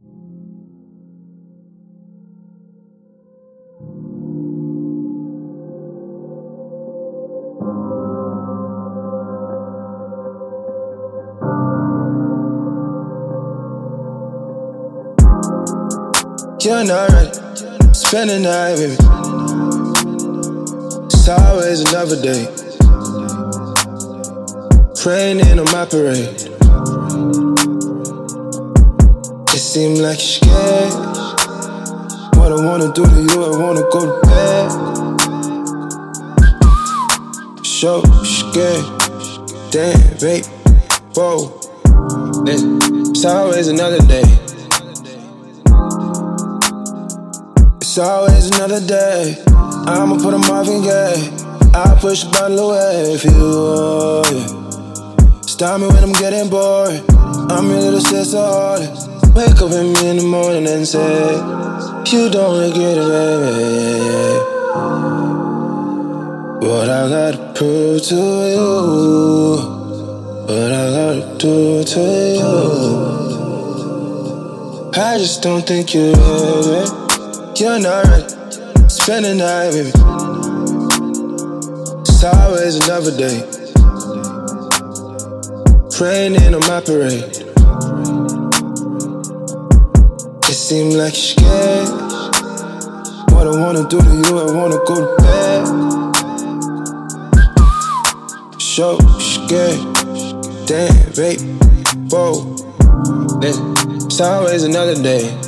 You're not right. Spend the night me. It's always another day. Praying in on my parade. It seems like you're scared. What I wanna do to you, I wanna go to bed. So scared. Damn, babe. Whoa. It's always another day. It's always another day. I'ma put a Marvin Gaye. I'll push the bottle away if you oh. Stop me when I'm getting bored. I'm your little sister artist. Wake up with me in the morning and say, You don't regret it, baby. What I gotta prove to you. What I gotta do to you. I just don't think you're ready. Eh? You're not right. Spend the night me. It's always another day. Praying in on my parade. It seems like you're scared. What I wanna do to you, I wanna go to bed. So scared. Damn, babe. Whoa. It's always another day.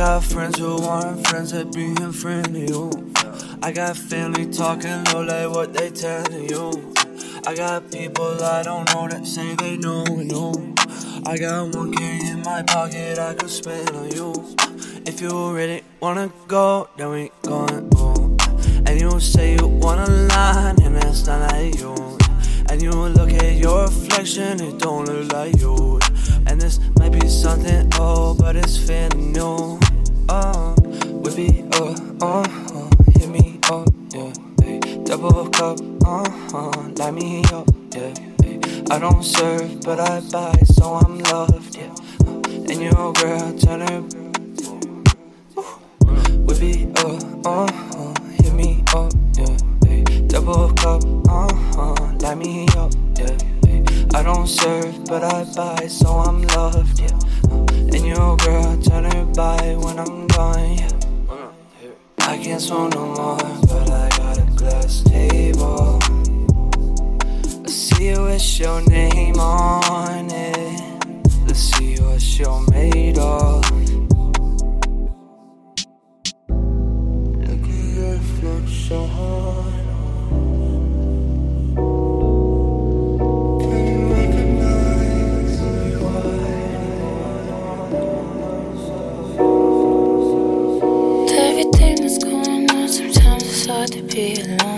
got friends who aren't friends at being friend to you. I got family talking low like what they telling you. I got people I don't know that say they know you. I got 1K in my pocket I could spend on you. If you really wanna go, then we going home. And you say you wanna lie, and that's not like you. And you look at your reflection, it don't look like you. And this might be something old, but it's feeling new. Oh, we be uh, uh, uh up, yeah. Hey. Double cup, uh huh, light me up, yeah. Hey. I don't serve, but I buy, so I'm loved, yeah. And your girl turn her. We be uh uh uh, hit me up, yeah. Hey. Double cup, uh huh, light me up, yeah. I don't serve, but I buy, so I'm loved, yeah. And your girl turn her by when I'm gone, yeah. I can't smoke no more, but I got a glass table. I see what's your name on it. Let's see what you're made of. Look at your reflection. to be alone.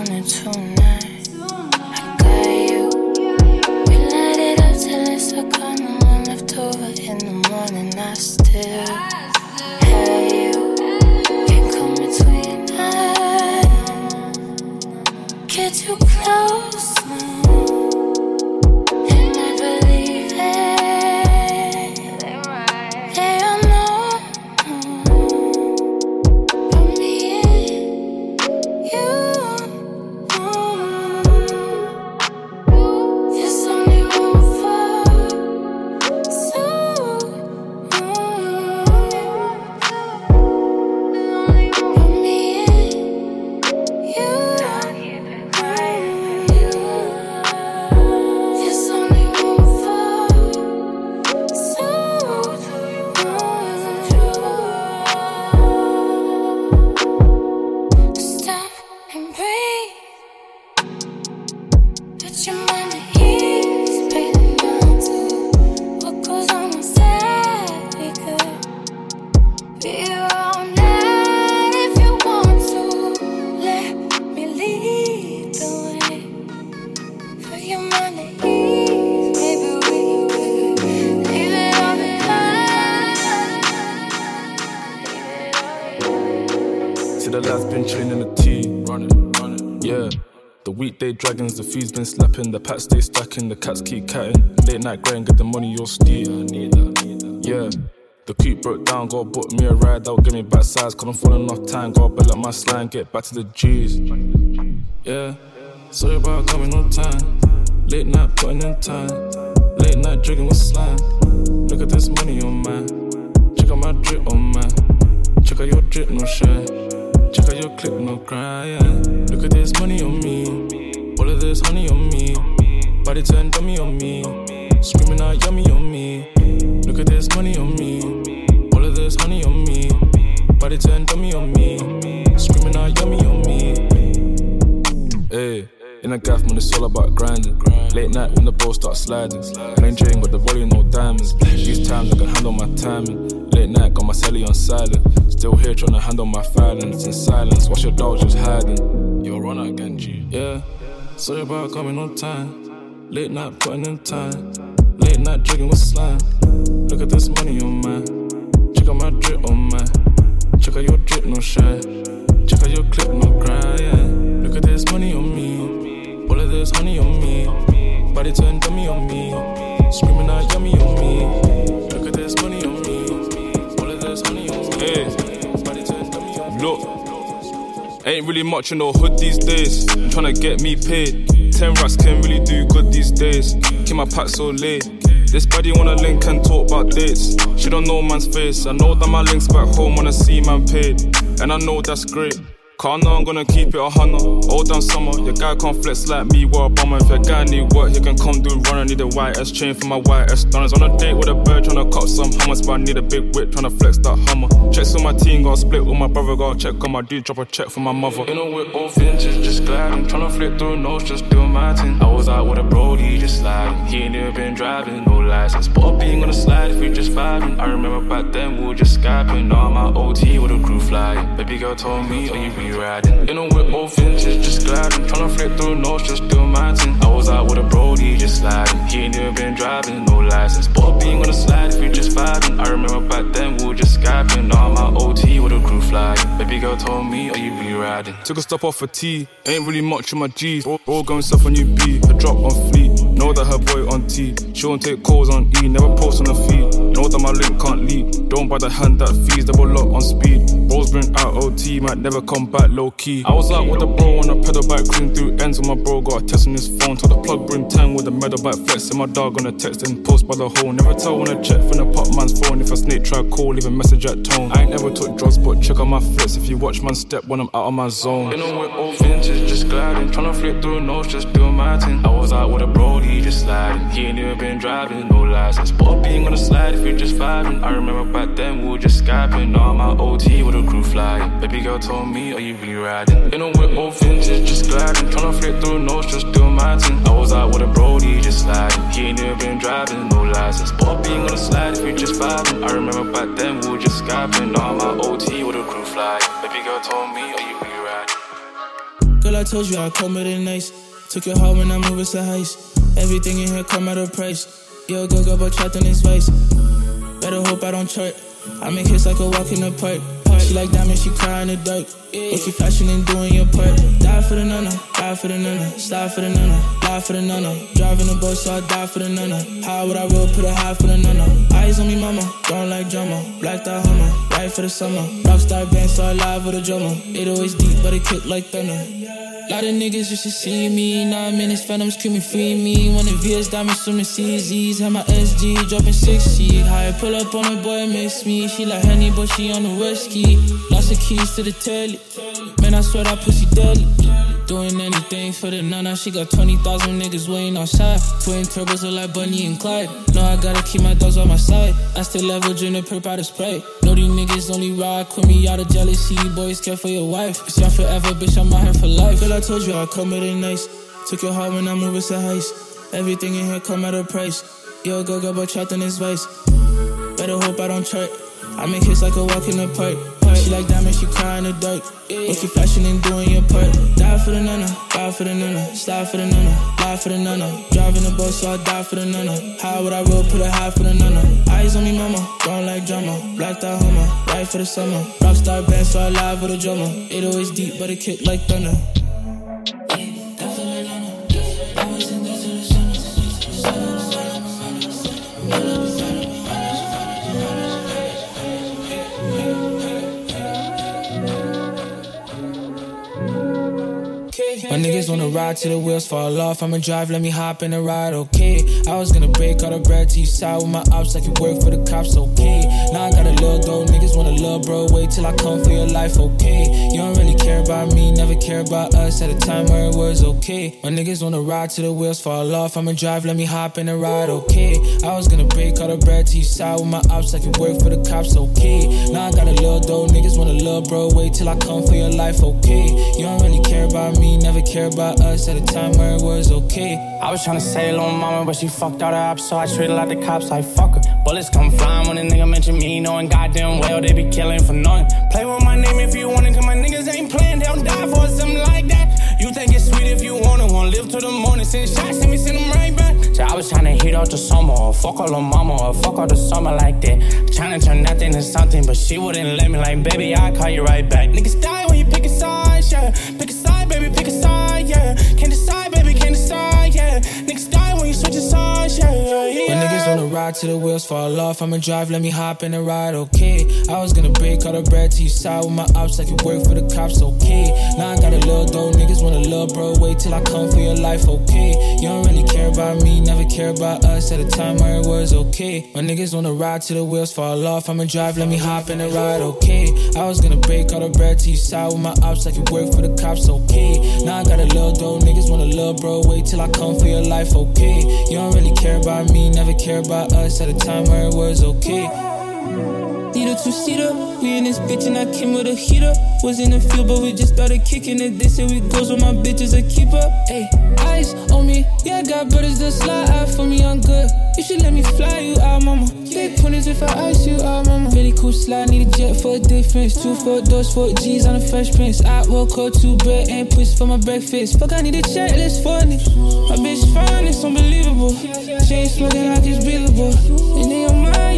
Dragons, the fees been slapping, the pats stay stacking, the cats keep catting. Late night grind, get the money, you'll steal. Yeah. The coupe broke down, gotta book me a ride, that'll give me back size. Cause I'm falling off time, gotta build up my slang, get back to the G's. Yeah. Sorry about coming on time. Late night putting in time. Late night drinking with slime. Look at this money on mine. Check out my drip on mine. Check out your drip, no share. Check out your clip, no cry. Yeah. Look at this money on me. All of this honey on me. Body turn dummy on me. Screaming out yummy on me. Look at this money on me. All of this honey on me. Body turn dummy on me. Screaming out yummy on me. Hey. In a gaff, man, it's all about grinding. Late night when the ball starts sliding. Plain Jane got the volume, no diamonds. These times I can handle my timing. Late night, got my celly on silent. Still here trying to handle my filings in silence. Watch your dog just hiding. You're on again, G. Yeah, sorry about coming on time. Late night putting in time. Late night drinking with slime. Look at this money on mine. Check out my drip on mine. Check out your drip, no shy. Check out your clip, no cry. Yeah. Look at this money on me. All of this honey on me. Body turn dummy on me. Screaming out yummy on me. Look at this money on me. All of this honey on me. Hey. Body turn dummy on me. Look. Ain't really much in the hood these days. I'm tryna get me paid. Ten racks can really do good these days. Keep my pack so late. This body wanna link and talk about dates. She don't know man's face. I know that my links back home wanna see man paid. And I know that's great. I know I'm gonna keep it a hundred. All down summer, your guy can't flex like me, what a bummer. If your guy need work, he can come do run. I need a white S chain for my white S stunners. On a date with a bird, tryna cut some hummus, but I need a big whip, tryna flex that hummer. Checks on my team, got split with my brother, got check on my dude, drop a check for my mother. You know, we're all vintage, just gliding. Tryna flip through notes, just do my thing. I was out with a brody, just sliding. He ain't never been driving, no license. But being on the slide if we just vibing. I remember back then we were just skyping. I'm out OT with a crew flying. Baby girl told me, are you be riding? You know, we're all just gliding. Tryna flip through notes, just my thing. I was out with a brody, just sliding. He ain't never been driving, no license. Up being on the slide if we just vibing. I remember back then we were just skyping. Now I'm out OT with a crew flying. Baby girl told me, are you be riding? Took a stop off for tea, ain't really much on my G's. All, all going stuff on UB, a drop on fleet. Know that her boy on T. She won't take calls on E, never post on the feed. Know that my link can't leak. Don't buy the hand that feeds, double lock on speed. Bros bring out OT, might never come back low key. I was out with a bro on a pedal bike, cruising through ends with my bro. Got a test on his phone. Told the plug bring 10 with a medal bike flexing my dog on a text and post by the hole. Never tell when I check from the pop man's phone. If a snake try call, leave a message at tone. I ain't never took drugs, but check on my flex. If you watch man step when I'm out of my zone. You know we're all vintage, just gliding. Tryna flip through notes, just doing my thing. I was out with a brody, just sliding. He ain't never been driving, no license. Up being on the slide if we just vibing. I remember back then we were just skyping. I'm out OT with a crew flying. Baby girl told me, are you really riding? You know we're all vintage, just gliding. Tryna flip through notes, just doing my thing. I was out with a brody, just sliding. He ain't never been driving, no license. Up being on the slide if we just vibing. I remember back then we were just skyping. Now I'm OT with a crew flying. Baby girl told me, are you really riding? Girl, I told you I'd come with it nice. Took your heart when I move, it's a heist. Everything in here come at a price. Yo, go go, but trapped in this vice. Better hope I don't chart. I make hits like a walk in the park. She like diamonds, she cry in the dark. But you flashing and doing your part. Die for the nana, die for the nana, slide for the nana, die for the nana. Driving the boat, so I die for the nana. How would I roll, put a high for the nana? Eyes on me, mama, don't like drama. Blacked out hummer, right for the summer. Rockstar band, so I live with a drummer. It always deep, but it kick like thunder. Lot of niggas used to see me. Nine minutes, phantoms screaming, free me. When the VS diamonds swimming CZs. Had my SG dropping 60. High pull up on a boy, miss me. She like honey, but she on the whiskey. Lost the keys to the telly. Man, I swear that pussy deadly. Doing anything for the nana. She got 20,000 niggas waiting outside. Twin turbos are like Bonnie and Clyde. No, I gotta keep my dogs on my side. I still level in the perp out of spray. Know these niggas only rock with me out of jealousy. Boys care for your wife. It's young forever, bitch. I'm out here for life. Girl, I told you I'd come with it nice. Took your heart when I move, it's a heist. Everything in here come at a price. Yo, go, go, but trapped in this vice. Better hope I don't chart. I make hits like a walk in the park. She like diamonds, she cry in the dark. But you flashing and doing your part. Die for the nana, die for the nana, slide for the nana, lie for the nana. Driving the boat, so I die for the nana. How would I roll, put a high for the nana? Eyes on me, mama, don't like drama. Blacked out homer, right for the summer. Rockstar band, so I live with a drummer. It always deep, but it kick like thunder. My niggas wanna ride till the wheels fall off. I'ma drive, let me hop in the ride, okay. I was gonna break all the bread to you side with my ops like you work for the cops, okay. Now I got a little though, niggas wanna love, bro. Wait till I come for your life, okay. You don't really care about me, never care about us at a time where it was okay. My niggas wanna ride till the wheels fall off. I'ma drive, let me hop in the ride, okay. I was gonna break all the bread to you side with my ops like you work for the cops, okay. Now I got a little dough, niggas want a little bro. Wait till I come for your life, okay. You don't really care about me, never care about us at a time where it was okay. I was tryna say hello, mama, but she fucked all the ops, so I treated like the cops like fuck her. Bullets come flying when a nigga mention me, knowing goddamn well they be killing for nothing. Play with my name if you want it, cause my niggas ain't playing, they don't die for something like that. You think it's sweet if you wanna, wanna live till the morning, send shots, send me, send them right back. So I was tryna hit out the summer, or fuck all the mama, or fuck all the summer like that. Tryna turn nothing into something, but she wouldn't let me, like, baby, I'll call you right back. Niggas die when you pick a side, Pick a side, baby, pick a side, yeah. Can't decide, ride till the wheels fall off. I'ma drive, let me hop in the ride, okay. I was gonna break all the bread to you side with my ops like you work for the cops, okay. Now I got a little dough, niggas wanna love, bro. Wait till I come for your life, okay. You don't really care about me, never care about us at a time where it was okay. My niggas wanna ride till the wheels fall off. I'ma drive, let me hop in the ride, okay. I was gonna break all the bread to you side with my ops like you work for the cops, okay. Now I got a little dough, niggas want a little bro. Wait till I come for your life, okay. You don't really care about me, never care about us at a time where it was okay. Need a two-seater, we in this bitch and I came with a heater. Was in the field, but we just started kicking it. They say we goes with my bitches a keeper. Hey, on me, yeah, I got brothers that slide out for me, I'm good. You should let me fly you out, mama. Big pointers if I ice you out, mama. Really cool slide, need a jet for a difference. Two, four doors, four G's on a fresh prince. I woke up two bread and push for my breakfast. Fuck, I need a checklist for this. My bitch fine, it's unbelievable. Chain smoking like it's breathable. And in your mind,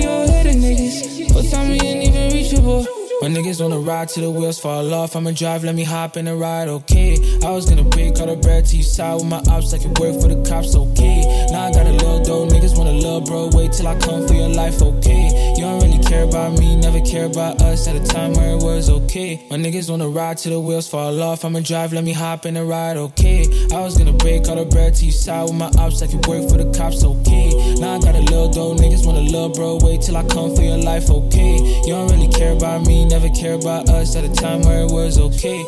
But time we ain't even reachable. My niggas wanna ride till the wheels fall off. I'ma drive, let me hop in the ride, okay. I was gonna break all the bread to you side with my ops like you work for the cops, okay. Now I got a little dough, niggas want a little bro. Wait till I come for your life, okay. You don't care about me, never care about us at a time where it was okay. My niggas wanna ride till the wheels fall off. I'ma drive, let me hop in the ride, okay. I was gonna break all the bread to you side with my ops like you work for the cops, okay. Now I got a little dough, niggas want a little bro. Wait till I come for your life, okay. You don't really care about me, never care about us at a time where it was okay.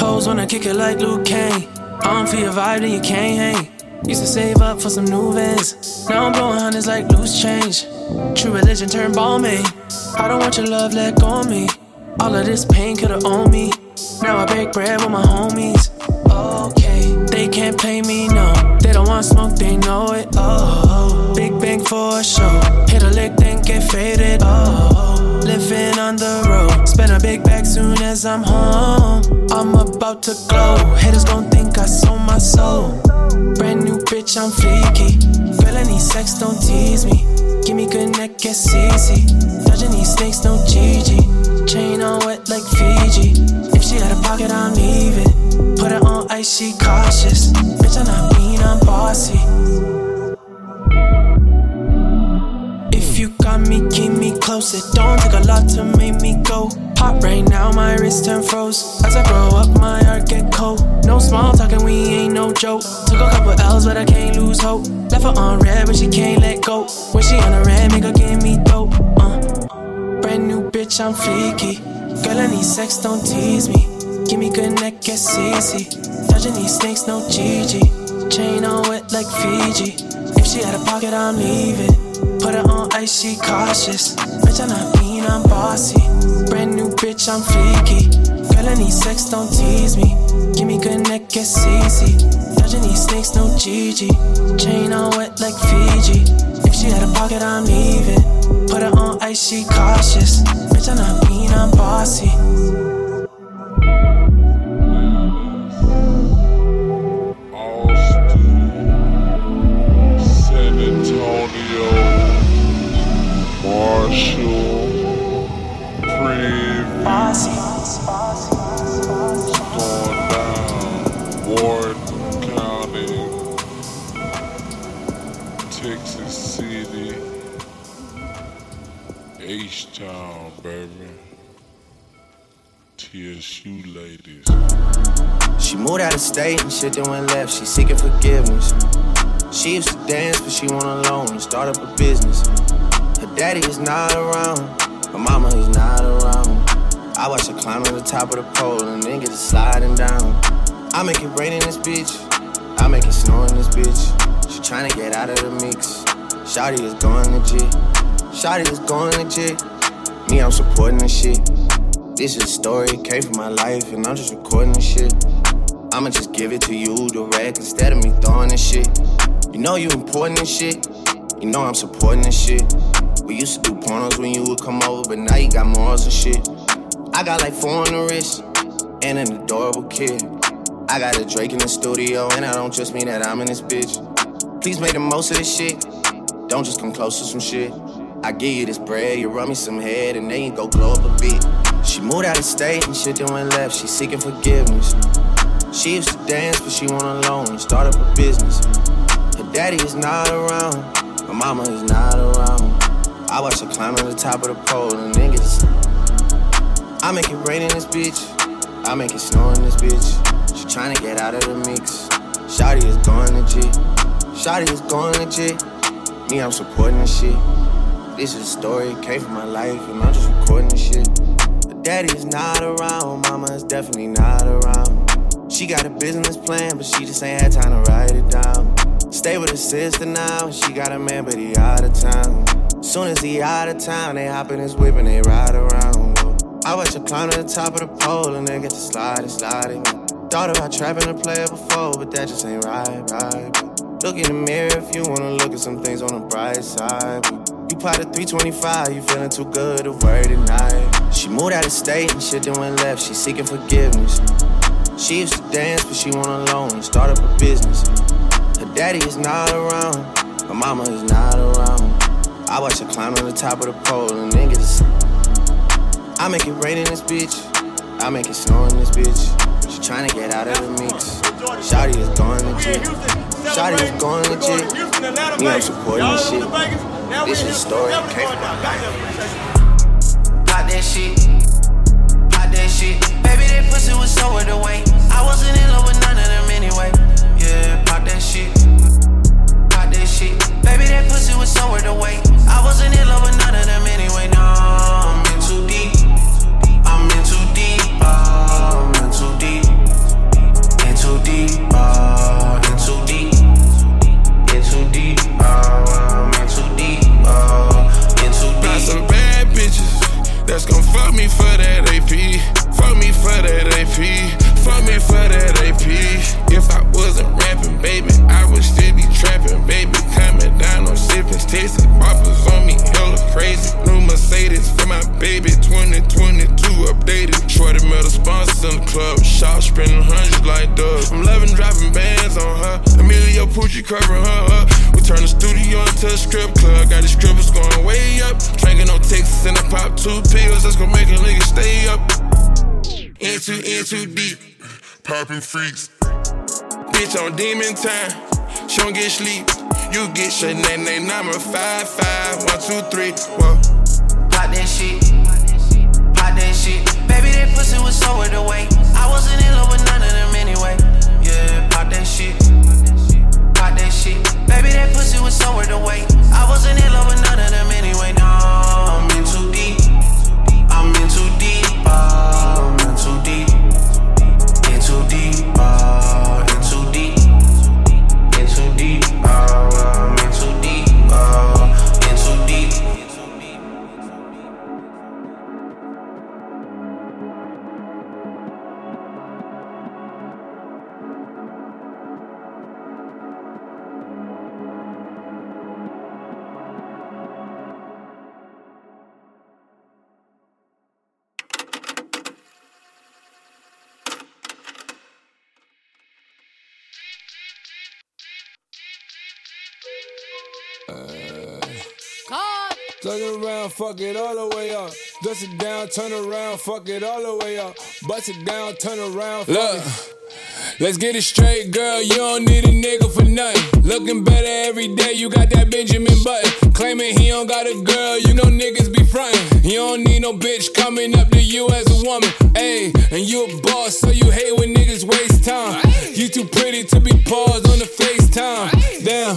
Hoes wanna kick it like Liu Kang. I don't feel your vibe, then you can't hang. Used to save up for some new vans. Now I'm blowing hundreds like loose change. True religion turned Balmain. I don't want your love, let go of me. All of this pain could've owned me. Now I break bread with my homies. Okay, they can't play me, no. They don't want smoke, they know it. Oh, big bang for a show. Hit a lick, then get faded. Oh, on the road. Spend a big bag soon as I'm home. I'm about to glow. Haters gon' think I sold my soul. Brand new bitch, I'm freaky. Need sex, don't tease me. Give me good neck, get easy. Dodging these snakes, no GG. Chain on wet like Fiji. If she got a pocket, I'm leaving. Put her on ice, she cautious. Bitch, I'm not mean, I'm bossy. Me, keep me close. It don't take a lot to make me go. Hot right now, my wrist turn froze. As I grow up, my heart get cold. No small talking, we ain't no joke. Took a couple L's, but I can't lose hope. Left her on red, but she can't let go. When she on the red, make her give me dope. Uh. Brand new bitch, I'm freaky. Girl, I need sex, don't tease me. Give me good neck, get easy. Dodging these snakes, no GG. Chain on wet like Fiji. If she had a pocket, I'm leaving. Put her on ice, she cautious. Bitch, I'm not mean, I'm bossy. Brand new bitch, I'm. Girl, Felony sex, don't tease me. Give me good neck, it's easy. Dodging these snakes, no GG. Chain on wet like Fiji. If she had a pocket, I'm leaving. Put her on ice, she cautious. Bitch, I'm not mean, I'm bossy. State and shit that went left. She seeking forgiveness. She used to dance, but she went alone and start up a business. Her daddy is not around, her mama is not around. I watch her climb to the top of the pole and then get to sliding down. I make it rain in this bitch, I make it snow in this bitch. She trying to get out of the mix. Shotty is going legit. Shotty is going legit. Me, I'm supporting this shit. This is a story, came from my life, and I'm just recording this shit. I'ma just give it to you direct instead of me throwing this shit. You know you important and shit. You know I'm supporting this shit. We used to do pornos when you would come over, but now you got morals and shit. I got like four on the wrist and an adorable kid. I got a Drake in the studio, and I don't just mean that I'm in this bitch. Please make the most of this shit. Don't just come close to some shit. I give you this bread, you rub me some head, and then you go glow up a bit. She moved out of state and shit then went left. She seeking forgiveness. She used to dance, but she went alone and start up a business. Her daddy is not around, her mama is not around. I watch her climb to the top of the pole and get I make it rain in this bitch, I make it snow in this bitch. She tryna get out of the mix. Shotty is going legit, Shotty is going legit. Me, I'm supporting this shit. This is a story, came from my life, and I'm just recording this shit. Her daddy is not around, mama is definitely not around. She got a business plan, but she just ain't had time to write it down. Stay with her sister now, she got a man, but he out of town. Soon as he out of town, they hop in his whip and they ride around. I watch her climb to the top of the pole and then get to sliding, sliding. Thought about trapping a player before, but that just ain't right, right. Look in the mirror if you wanna look at some things on the bright side. You plotted 325, you feeling too good to worry tonight. She moved out of state and shit then went left, she seeking forgiveness. She used to dance, but she went alone and start up a business. Her daddy is not around, her mama is not around. I watch her climb to the top of the pole and then get to I make it rain in this bitch, I make it snow in this bitch. She trying to get out of the mix. Shotty is going legit. Shotty is going legit. Me, I'm supporting this shit. This is a story, came from my life. Pop that shit. Pop that shit pussy was somewhere to wait. I wasn't in time. She don't get sleep. You get name number five, five, one, two, three. Whoa. Fuck it all the way up. Dust it down, turn around, fuck it all the way up. Bust it down, turn around, Look. Let's get it straight, girl. You don't need a nigga for nothing. Looking better every day, you got that Benjamin Button. Claiming he don't got a girl, you know niggas be frontin'. You don't need no bitch coming up to you as a woman. Ayy, and you a boss, so you hate when niggas waste time. You too pretty to be paused on the FaceTime. Damn,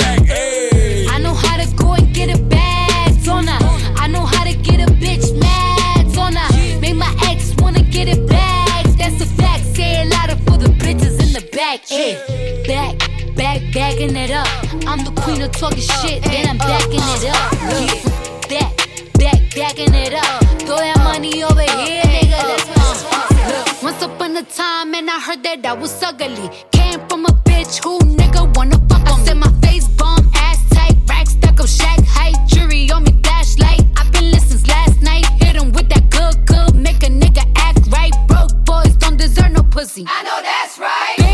I know how to go and get a bag, on. I know how to get a bitch mad, on. Make my ex wanna get it back, that's a fact. Say lot of for the bitches in the back, hey. Back, back, backing it up. I'm the queen of talking shit, then I'm backing it up. Back, back, backing it up. Throw that money over here, nigga. Let's. Look, Once upon a time, and I heard that I was ugly. Came from a bitch who nigga wanna up, shack height, jury on me, flashlight. I've been listening since last night. Hit 'em with that good, good, make a nigga act right. Broke boys don't deserve no pussy. I know that's right.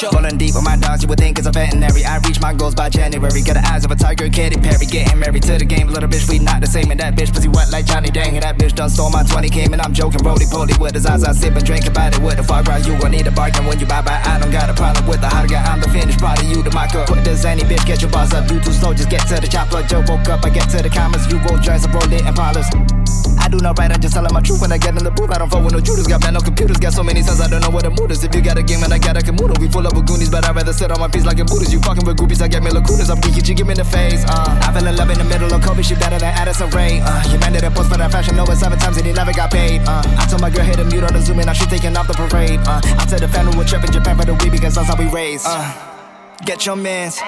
Culture. Falling deep with my dogs, you would think it's a veterinary. I reach my goals by January. Got the eyes of a tiger, Katy Perry. Getting married to the game, little bitch, we not the same. And that bitch pussy wet like Johnny Dang. And that bitch done stole my 20 came and I'm joking. Roly poly with his eyes, I sip and drink about it with the fog right. You gon' need a bargain when you buy by. I don't got a problem with the hot guy. I'm the finished product, you the mic up. Put this any bitch, get your buzz up. You too slow, just get to the chopper. Joe woke up, I get to the commas. You roll joints, I roll it and parlors. I do not write, I'm just telling my truth when I get in the booth. I don't fuck with no Judas. Got man, no computers. Got so many sons, I don't know what the mood is. If you got a game and I got a Komodo, we full up with goonies, but I'd rather sit on my feet like a Buddhist. You fucking with groupies, I get me lacunas. I'm geeky, you give me the face. Uh, I fell in love in the middle of Kobe, she better than Addison Rae. Uh, you man did a post for that fashion, over seven times and he never got paid. Uh, I told my girl, hit a mute on the zoom and now she taking off the parade. Uh, I said the family would trip in Japan for the week because that's how we raised. Uh, get your mans.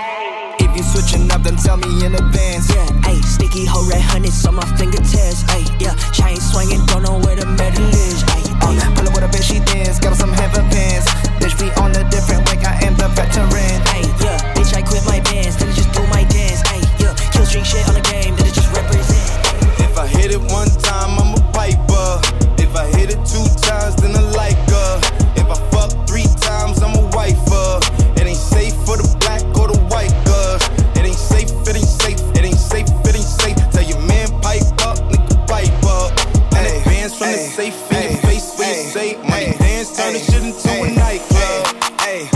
If you switching up, then tell me in advance. Yeah, ayy, sticky whole red honey's on my fingertips. Ayy, yeah, chain swinging, don't know where the metal is. Ayy, pull up with a bitch, she dance, got some heavy pants. Bitch, we on a different way, I am the veteran. Ayy, yeah, bitch, I quit my bands, then just do my dance. Ayy, yeah, kill string shit on the game, then it just represent. If I hit it one time, I'm a piper. If I hit it two times, from ay, the safe in ay, your face where you say money dance, turn this shit into a nightclub. Hey,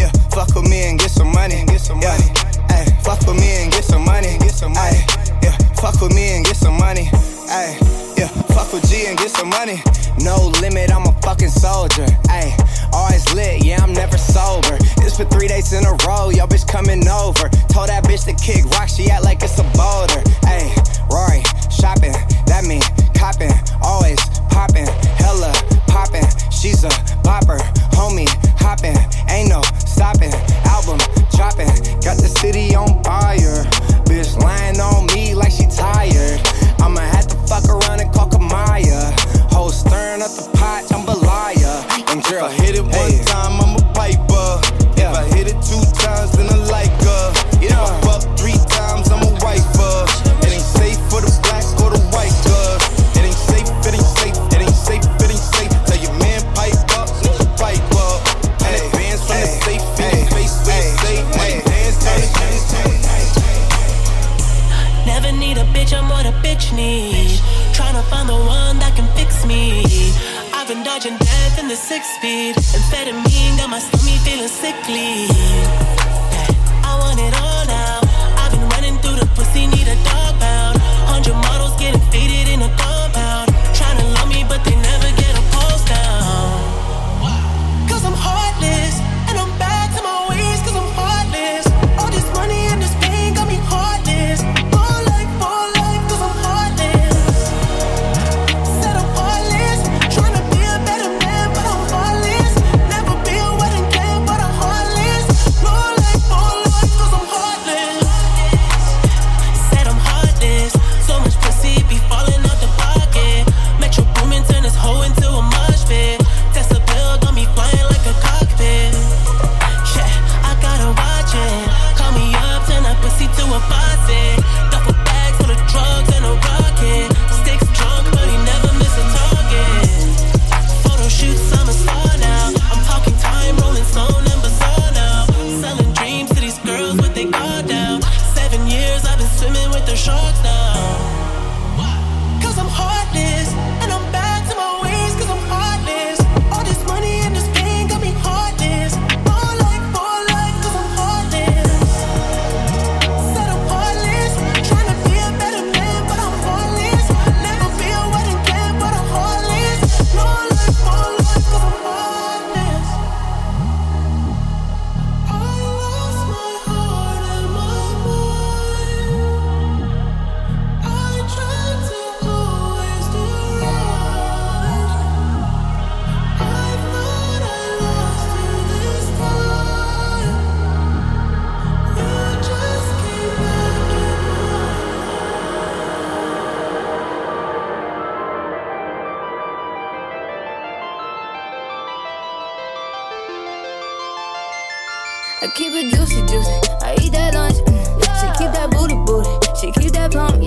yeah, fuck with me and get some money, get some yeah. money. Hey, fuck with me and get some money, get some money. Yeah, fuck with me and get some money. Hey, yeah, fuck with G and get some money. No limit, I'm a fucking soldier. Hey, always lit, yeah, I'm never sober. This for three days in a row, y'all bitch coming over. Told that bitch to kick rock, she act like it's a boulder. Hey, Rory. Chopping, That mean copping, always popping, hella popping. She's a popper, homie hopping, ain't no stopping. Album chopping, got the city on fire. Bitch lying on me like she tired. I'ma have to fuck around and call Kamaya. Whole stirring up the pot, I'm a liar. And girl, I hit it one hey. time, I'ma a six feet, Amphetamine got my stomach feeling sickly. I want it all now. I've been running through the pussy, need a dog pound. Hundred models getting faded in a dog. keep it juicy, juicy. I eat that lunch. Mm. She keep that booty, booty. She keep that pump.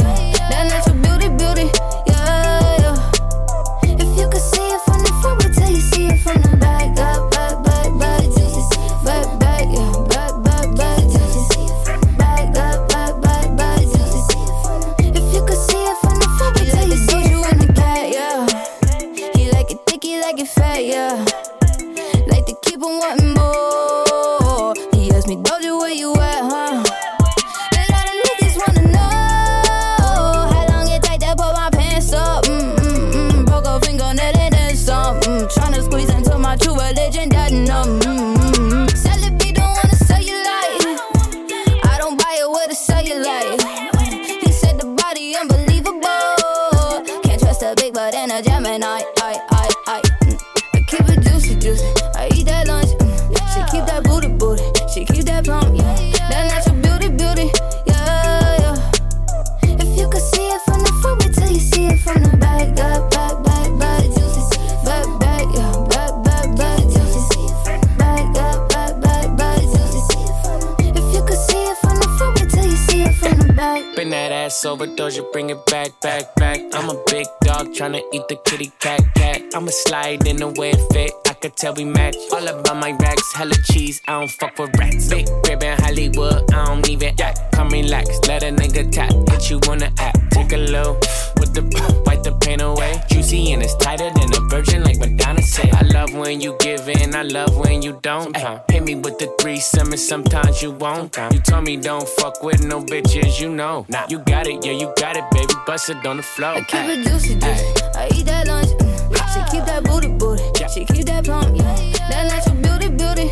overdose, you bring it back, back, back. I'm a big dog trying to eat the kitty cat, cat. I'ma slide in the way it fit could tell we match. All about my racks, hella cheese, I don't fuck with rats. Big crib in Hollywood, I don't even act. Come relax, let a nigga tap, hit you wanna act. Take a low with the wipe the pain away. Juicy and it's tighter than a virgin, like Madonna say. I love when you give in, I love when you don't. Ay, hit me with the three summons, sometimes you won't. You told me don't fuck with no bitches, you know. Nah, you got it, yeah, you got it, baby. Bust it on the floor. I keep it juicy, juicy. I eat that lunch. Mm. She keep that booty, booty. She keep that yeah. That natural beauty, beauty,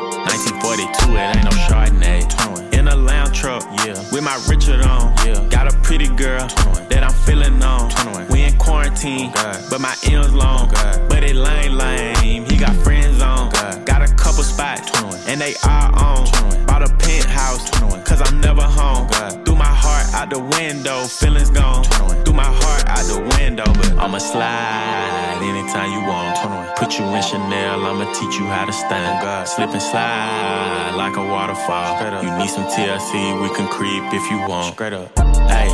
1942, it ain't no Chardonnay. In a lounge truck, yeah, with my Richard on. Yeah, got a pretty girl that I'm feeling on. We in quarantine, but my M's long. But it lame, lame. Got friends on. Got a couple spots, and they are on. Bought a penthouse, cause I'm never home. Threw my heart out the window, feelings gone. Threw my heart out the window, but I'ma slide anytime you want. Put you in Chanel, I'ma teach you how to stand. Slip and slide like a waterfall. You need some TLC, we can creep if you want. Straight up. Hey,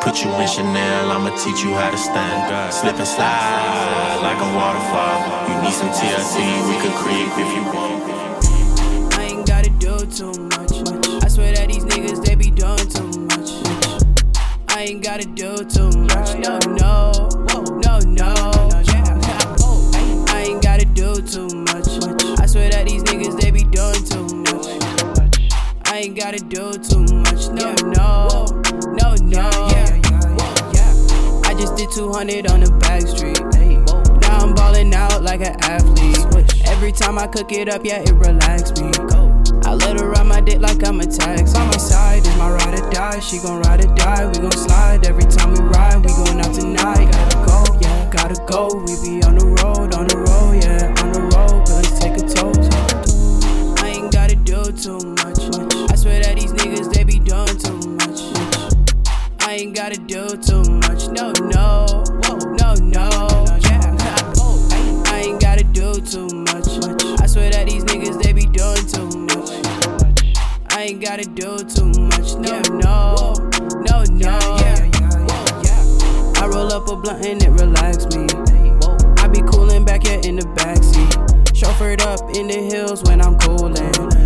Put you in Chanel, I'ma teach you how to stand. Slip and slide like a waterfall. You need some TLC, we can creep if you want. I ain't gotta do too much. I swear that these niggas, they be doing too much. I ain't gotta do too much. No, no, no, no. I ain't gotta do too much. I swear that these niggas, they be doing too much. I ain't gotta do too much. No, no, no, no. Did 200 on the back street. Now I'm balling out like an athlete. Every time I cook it up, yeah, it relax me. I let her ride my dick like I'm a tax. On my side is my ride or die. She gon' ride or die. We gon' slide every time we ride. We going out tonight. Gotta go, yeah, gotta go. We be on the road, on the road, yeah, on the road. Let's take a toast. I ain't gotta do too much. I swear that these niggas they be doing too much. I ain't gotta do too much. No, no, no, no. Yeah, I ain't gotta do too much. I swear that these niggas they be doing too much. I ain't gotta do too much. No, no, no, no. Yeah I roll up a blunt and it relax me. I be coolin' back here in the backseat. Chauffeured up in the hills when I'm coolin'.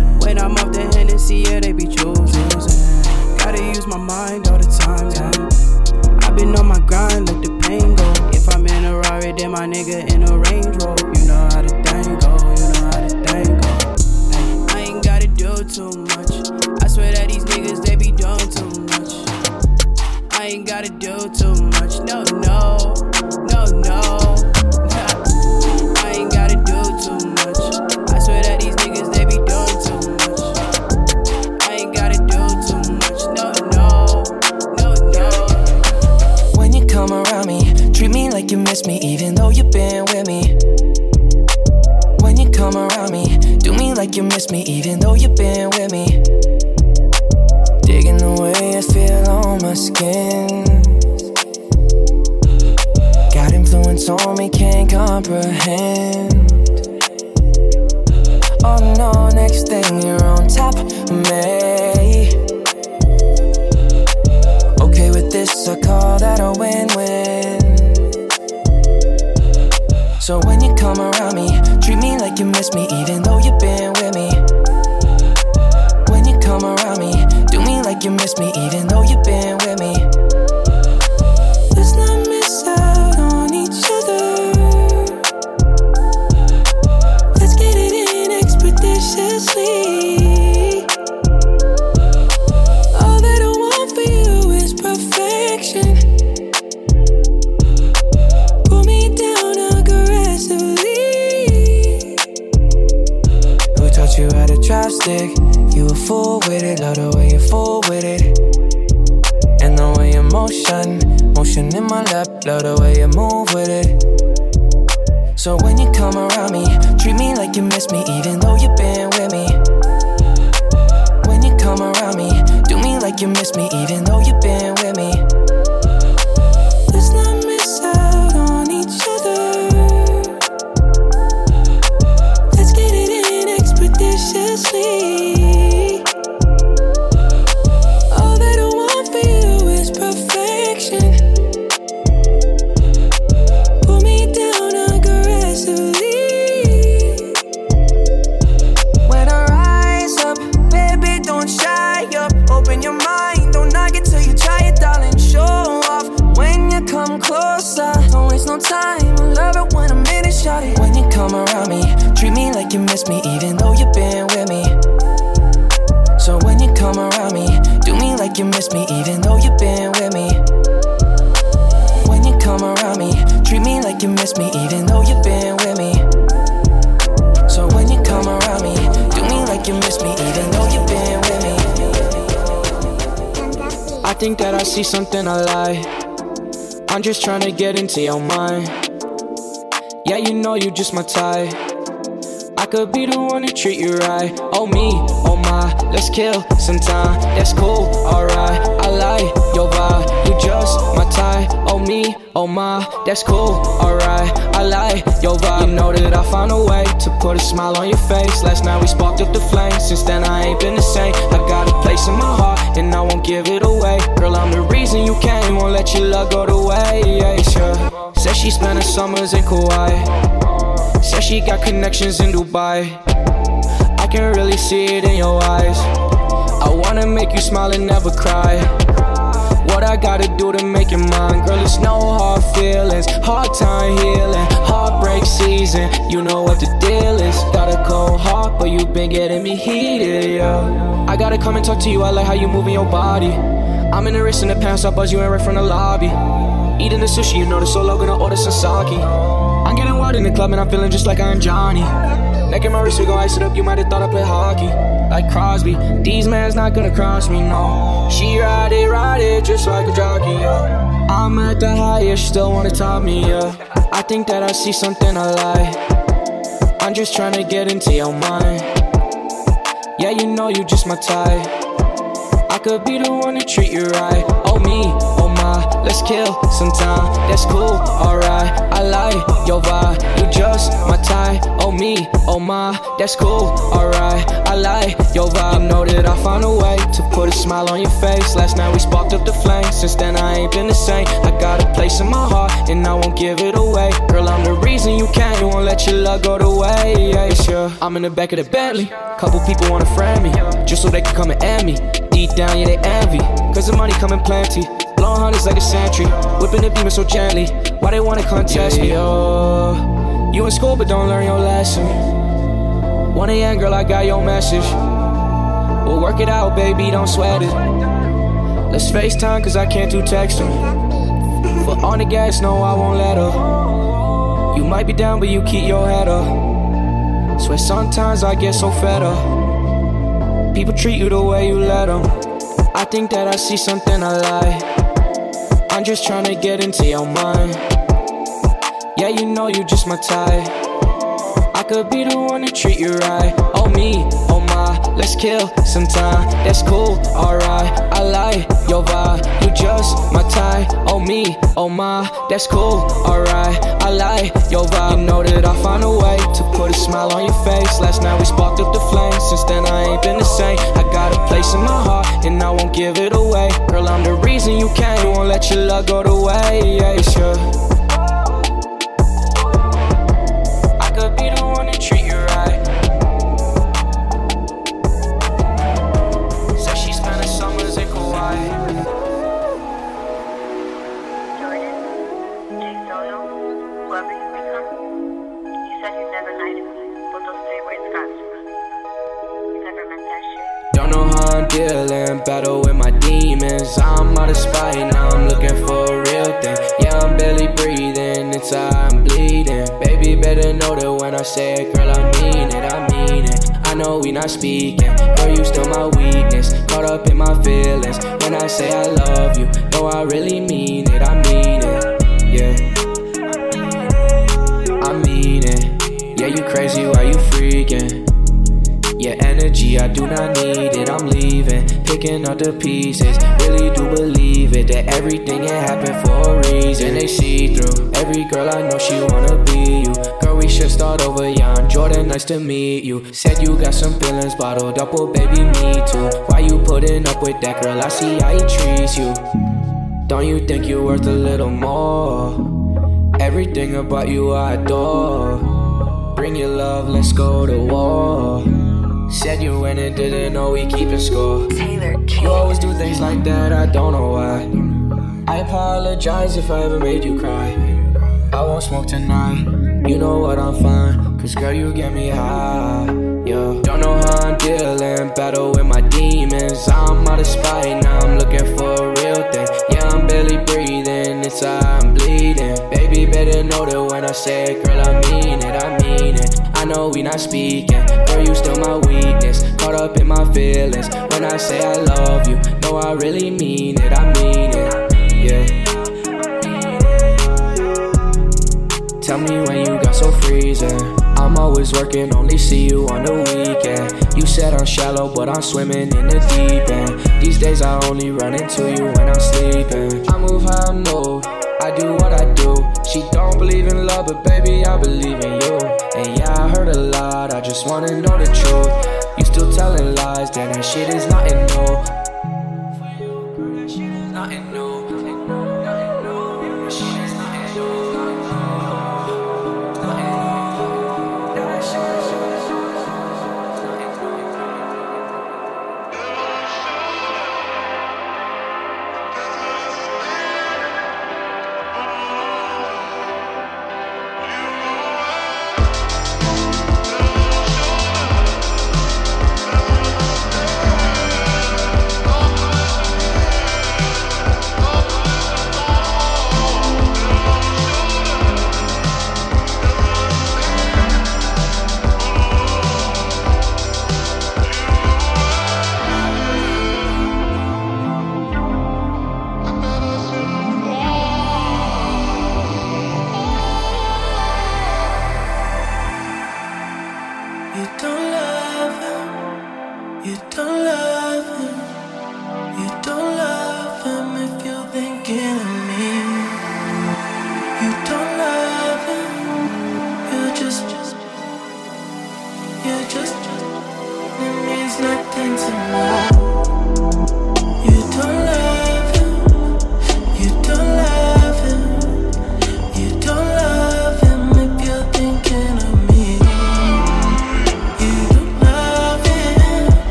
Think that I see something I like. I'm just trying to get into your mind. Yeah, you know you just my type. I could be the one to treat you right. Oh me, oh my, let's kill some time. That's cool, alright. I like your vibe. You just my type. Oh me, oh my, that's cool, alright. I like your vibe. You know that I found a way to put a smile on your face. Last night we sparked up the flame. Since then I ain't been the same. I got a place in my heart and I won't give it away. Girl, I'm the reason you came. Won't let your love go to waste. Yeah. Said she spent her summers in Kauai. Said she got connections in Dubai. I can really see it in your eyes. I wanna make you smile and never cry. What I gotta do to make it mine, girl? It's no hard feelings, hard time healing, heartbreak season. You know what the deal is. Got a cold heart, but you been getting me heated, yeah. I gotta come and talk to you. I like how you moving your body. I'm in the wrist in the pants, I buzz you in right from the lobby. Eating the sushi, you know the solo gonna order some sake. I'm getting wild in the club and I'm feeling just like I'm Johnny. Neck and my wrist, we gon' ice it up. You might have thought I played hockey, like Crosby. These man's not gonna cross me, no. She ride it, ride it, just like a jockey, yeah. I'm at the highest, still wanna top me, yeah. I think that I see something I like. I'm just trying to get into your mind. Yeah, you know you just my type. I could be the one to treat you right. Oh me, oh let's kill some time. That's cool, alright. I like your vibe, you just my type. Oh me, oh my, that's cool, alright. I like your vibe. You know that I found a way to put a smile on your face. Last night we sparked up the flame. Since then I ain't been the same. I got a place in my heart and I won't give it away. Girl, I'm the reason you came. You won't let your love go to waste. Yeah. I'm in the back of the Bentley. Couple people wanna friend me, just so they can come and end me. Deep down, yeah, they envy. Cause the money coming plenty. Blowing hundreds like a sentry, Whipping the beamer so gently. Why they wanna contest me? Oh, you in school, but don't learn your lesson. 1 a.m., girl, I got your message. We'll work it out, baby, don't sweat it. Let's FaceTime, cause I can't do texting. But on the gas, no, I won't let her. You might be down, but you keep your head up. Swear sometimes I get so fed up. People treat you the way you let them. I think that I see something I like. I'm just trying to get into your mind. Yeah, you know you just my type. I could be the one to treat you right. Oh me, let's kill some time. That's cool, alright. I like your vibe. You just my type. Oh me, oh my, that's cool, alright. I like your vibe. You know that I find a way to put a smile on your face. Last night we sparked up the flame. Since then I ain't been the same. I got a place in my heart and I won't give it away. Girl, I'm the reason you came. You won't let your love go to waste. Yeah. Battle with my demons. I'm out of spite, now I'm looking for a real thing. Yeah, I'm barely breathing, it's how I'm bleeding. Baby, better know that when I say it, girl, I mean it, I mean it. I know we not speaking, girl, you still my weakness. Caught up in my feelings when I say I love you. No, I really mean it, I mean it, yeah. I mean it, yeah, you crazy, why you freaking? Your energy, I do not need it. I'm leaving, picking up the pieces. Really do believe it that everything it happened for a reason. They see through every girl I know, she wanna be you. Girl, we should start over, young Jordan. Nice to meet you. Said you got some feelings bottled up, well, baby, me too. Why you putting up with that girl? I see how he treats you. Don't you think you're worth a little more? Everything about you I adore. Bring your love, let's go to war. Said you went and didn't know we keeping score. Taylor King. You always do things like that, I don't know why. I apologize if I ever made you cry. I won't smoke tonight. You know what I'm fine. Cause girl, you get me high. Yeah. Don't know how I'm dealing. Battle with my demons. I'm out of spite. Now I'm looking for a real thing. Yeah, I'm barely breathing. It's how I'm bleeding. Baby, better know that when I say it, girl, I mean it. I mean it. I know we not speaking. Girl, you still my weakness. Caught up in my feelings. When I say I love you, no, I really mean it. I mean it. Yeah. Tell me when you got so freezing. I'm always working, only see you on the weekend. You said I'm shallow, but I'm swimming in the deep end. These days I only run into you when I'm sleeping. I move how I move, I do what I do. She don't believe in love, but baby, I believe in you. And yeah, I heard a lot, I just wanna know the truth. You still telling lies, then that shit is nothing new.